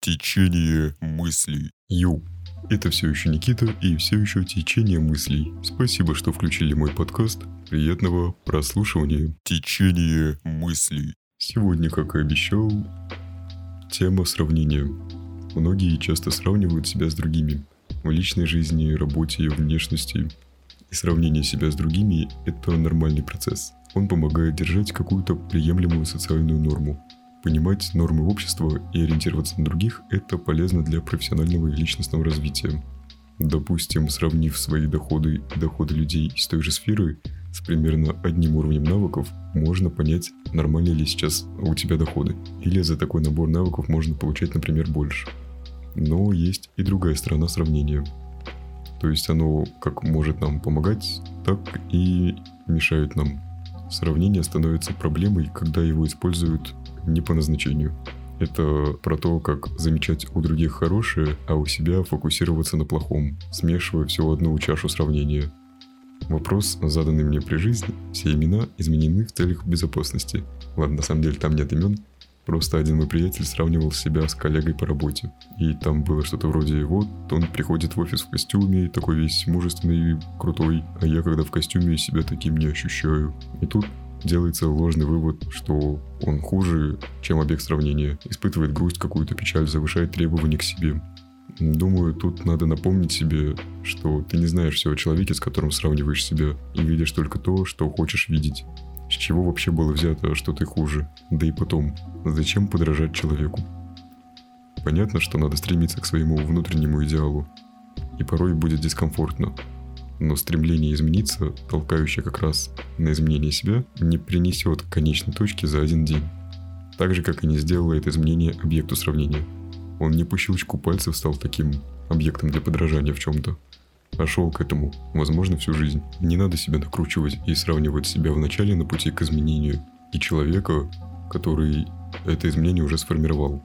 Течение мыслей. Йоу, это все еще Никита и все еще течение мыслей. Спасибо, что включили мой подкаст. Приятного прослушивания. Течение мыслей. Сегодня, как и обещал, тема сравнения. Многие часто сравнивают себя с другими. В личной жизни, работе внешности. И сравнение себя с другими – это нормальный процесс. Он помогает держать какую-то приемлемую социальную норму. Понимать нормы общества и ориентироваться на других – это полезно для профессионального и личностного развития. Допустим, сравнив свои доходы и доходы людей из той же сферы с примерно одним уровнем навыков, можно понять, нормальны ли сейчас у тебя доходы. Или за такой набор навыков можно получать, например, больше. Но есть и другая сторона сравнения. То есть оно как может нам помогать, так и мешает нам. Сравнение становится проблемой, когда его используют не по назначению. Это про то, как замечать у других хорошее, а у себя фокусироваться на плохом, смешивая все одну чашу сравнения. Вопрос, заданный мне при жизни, все имена изменены в целях безопасности. Ладно, на самом деле там нет имен, Просто один мой приятель сравнивал себя с коллегой по работе. И там было что-то вроде, вот, он приходит в офис в костюме, такой весь мужественный, крутой, а я когда в костюме себя таким не ощущаю. И тут делается ложный вывод, что он хуже, чем объект сравнения, испытывает грусть, какую-то печаль, завышает требования к себе. Думаю, тут надо напомнить себе, что ты не знаешь все о человеке, с которым сравниваешь себя, и видишь только то, что хочешь видеть. С чего вообще было взято, что ты хуже? Да и потом, зачем подражать человеку? Понятно, что надо стремиться к своему внутреннему идеалу, и порой будет дискомфортно, но стремление измениться, толкающее как раз на изменение себя, не принесет конечной точки за один день. Так же, как и не сделало это изменение объекту сравнения. Он не по щелчку пальцев стал таким объектом для подражания в чем-то, а шел к этому, возможно, всю жизнь. Не надо себя накручивать и сравнивать себя вначале на пути к изменению и человека, который это изменение уже сформировал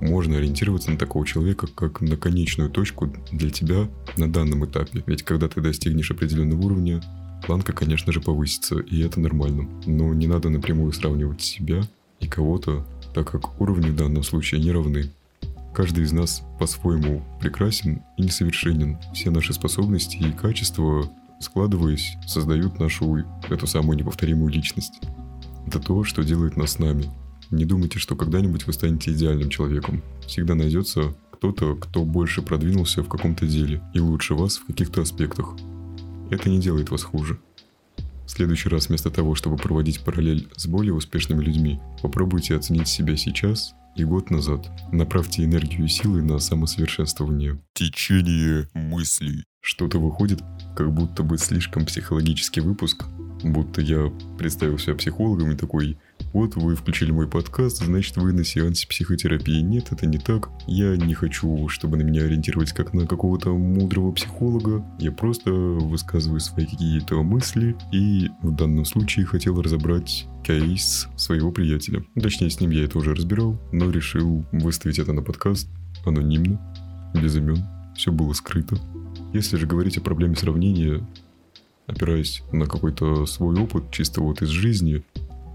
можно ориентироваться на такого человека как на конечную точку для тебя на данном этапе. Ведь когда ты достигнешь определенного уровня, планка, конечно же, повысится, и это нормально. Но не надо напрямую сравнивать себя и кого-то, так как уровни в данном случае не равны. Каждый из нас по-своему прекрасен и несовершенен. Все наши способности и качества, складываясь, создают нашу эту самую неповторимую личность. Это то, что делает нас нами. Не думайте, что когда-нибудь вы станете идеальным человеком. Всегда найдется кто-то, кто больше продвинулся в каком-то деле и лучше вас в каких-то аспектах. Это не делает вас хуже. В следующий раз вместо того, чтобы проводить параллель с более успешными людьми, попробуйте оценить себя сейчас и год назад. Направьте энергию и силы на самосовершенствование. Течение мыслей. Что-то выходит, как будто бы слишком психологический выпуск, будто я представил себя психологом и такой вот вы включили мой подкаст, значит вы на сеансе психотерапии. Нет, это не так. Я не хочу, чтобы на меня ориентировать как на какого-то мудрого психолога. Я просто высказываю свои какие-то мысли и в данном случае хотел разобрать кейс своего приятеля. Точнее, с ним я это уже разбирал, но решил выставить это на подкаст анонимно, без имен. Все было скрыто. Если же говорить о проблеме сравнения, опираясь на какой-то свой опыт, чисто вот из жизни,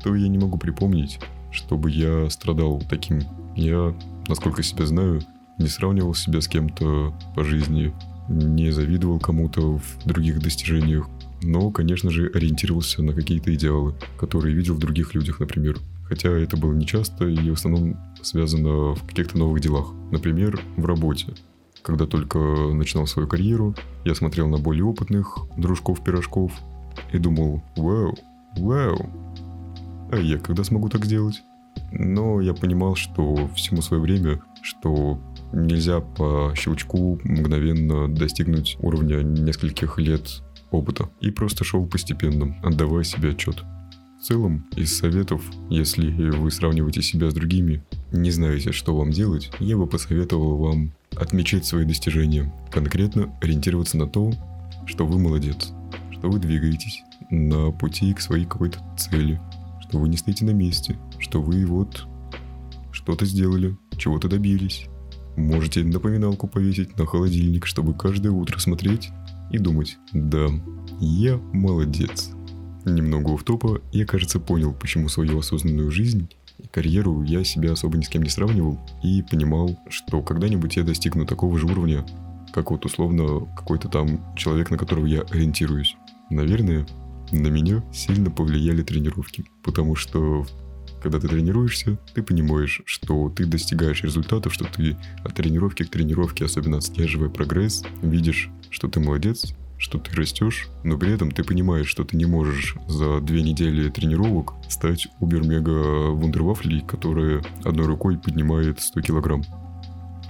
то я не могу припомнить, чтобы я страдал таким. Я, насколько себя знаю, не сравнивал себя с кем-то по жизни, не завидовал кому-то в других достижениях, но, конечно же, ориентировался на какие-то идеалы, которые видел в других людях, например. Хотя это было нечасто и в основном связано в каких-то новых делах. Например, в работе. Когда только начинал свою карьеру, я смотрел на более опытных дружков-пирожков и думал, вау, вау, а я когда смогу так сделать? Но я понимал, что всему свое время, что нельзя по щелчку мгновенно достигнуть уровня нескольких лет опыта. И просто шел постепенно, отдавая себе отчет. В целом, из советов, если вы сравниваете себя с другими, не знаете, что вам делать, я бы посоветовал вам отмечать свои достижения, конкретно ориентироваться на то, что вы молодец, что вы двигаетесь на пути к своей какой-то цели, что вы не стоите на месте, что вы вот что-то сделали, чего-то добились. Можете напоминалку повесить на холодильник, чтобы каждое утро смотреть и думать «Да, я молодец». Немного в топа я, кажется, понял, почему свою осознанную жизнь и карьеру я себя особо ни с кем не сравнивал и понимал, что когда-нибудь я достигну такого же уровня, как вот условно какой-то там человек, на которого я ориентируюсь. Наверное, на меня сильно повлияли тренировки, потому что когда ты тренируешься, ты понимаешь, что ты достигаешь результатов, что ты от тренировки к тренировке, особенно отслеживая прогресс, видишь, что ты молодец, что ты растешь, но при этом ты понимаешь, что ты не можешь за две недели тренировок стать убер-мега вундервафлей, которая одной рукой поднимает 100 килограмм.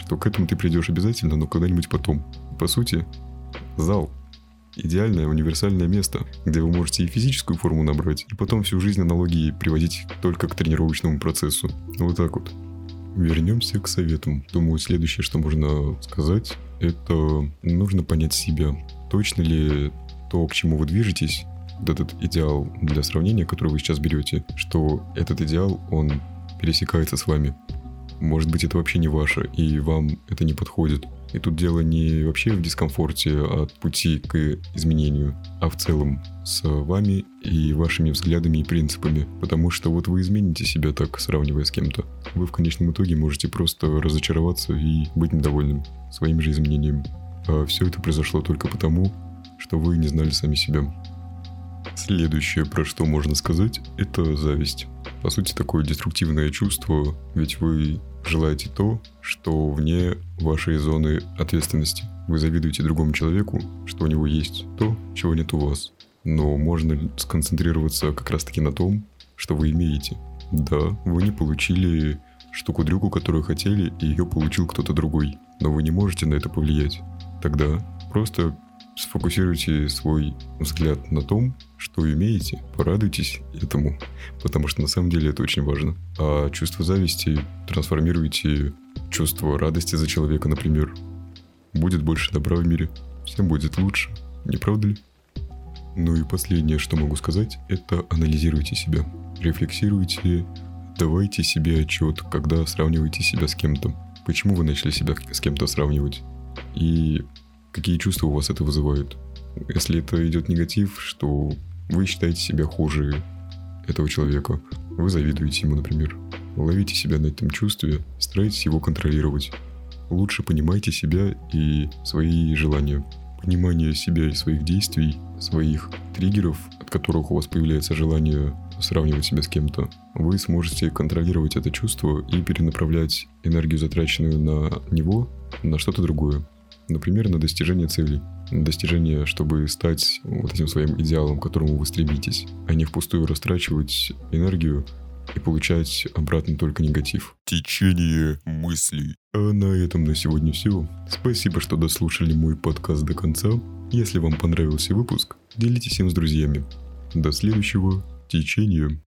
Что к этому ты придешь обязательно, но когда-нибудь потом. По сути, зал идеальное универсальное место, где вы можете и физическую форму набрать, и потом всю жизнь аналогии приводить только к тренировочному процессу. Вот так вот. Вернемся к советам. Думаю, следующее, что можно сказать, это нужно понять себя. Точно ли то, к чему вы движетесь, вот этот идеал для сравнения, который вы сейчас берете, что этот идеал, он пересекается с вами. Может быть, это вообще не ваше, и вам это не подходит. И тут дело не вообще в дискомфорте от пути к изменению, а в целом с вами и вашими взглядами и принципами. Потому что вот вы измените себя так, сравнивая с кем-то. Вы в конечном итоге можете просто разочароваться и быть недовольным своими же изменениями. А все это произошло только потому, что вы не знали сами себя. Следующее, про что можно сказать, это зависть. По сути, такое деструктивное чувство, ведь вы желаете то, что вне вашей зоны ответственности. Вы завидуете другому человеку, что у него есть то, чего нет у вас. Но можно сконцентрироваться как раз-таки на том, что вы имеете. Да, вы не получили штуку-дрюку, которую хотели, и ее получил кто-то другой. Но вы не можете на это повлиять. Тогда просто сфокусируйте свой взгляд на том, что имеете, порадуйтесь этому, потому что на самом деле это очень важно. А чувство зависти трансформируйте чувство радости за человека, например. Будет больше добра в мире, всем будет лучше, не правда ли? Ну и последнее, что могу сказать, это анализируйте себя, рефлексируйте, давайте себе отчет, когда сравниваете себя с кем-то. Почему вы начали себя с кем-то сравнивать? И какие чувства у вас это вызывает? Если это идет негатив, что вы считаете себя хуже этого человека. Вы завидуете ему, например. Ловите себя на этом чувстве, старайтесь его контролировать. Лучше понимайте себя и свои желания. Понимание себя и своих действий, своих триггеров, от которых у вас появляется желание сравнивать себя с кем-то, вы сможете контролировать это чувство и перенаправлять энергию, затраченную на него, на что-то другое. Например, на достижение целей достижение, чтобы стать вот этим своим идеалом, к которому вы стремитесь, а не впустую растрачивать энергию и получать обратно только негатив. Течение мыслей. А на этом на сегодня все. Спасибо, что дослушали мой подкаст до конца. Если вам понравился выпуск, делитесь им с друзьями. До следующего течения.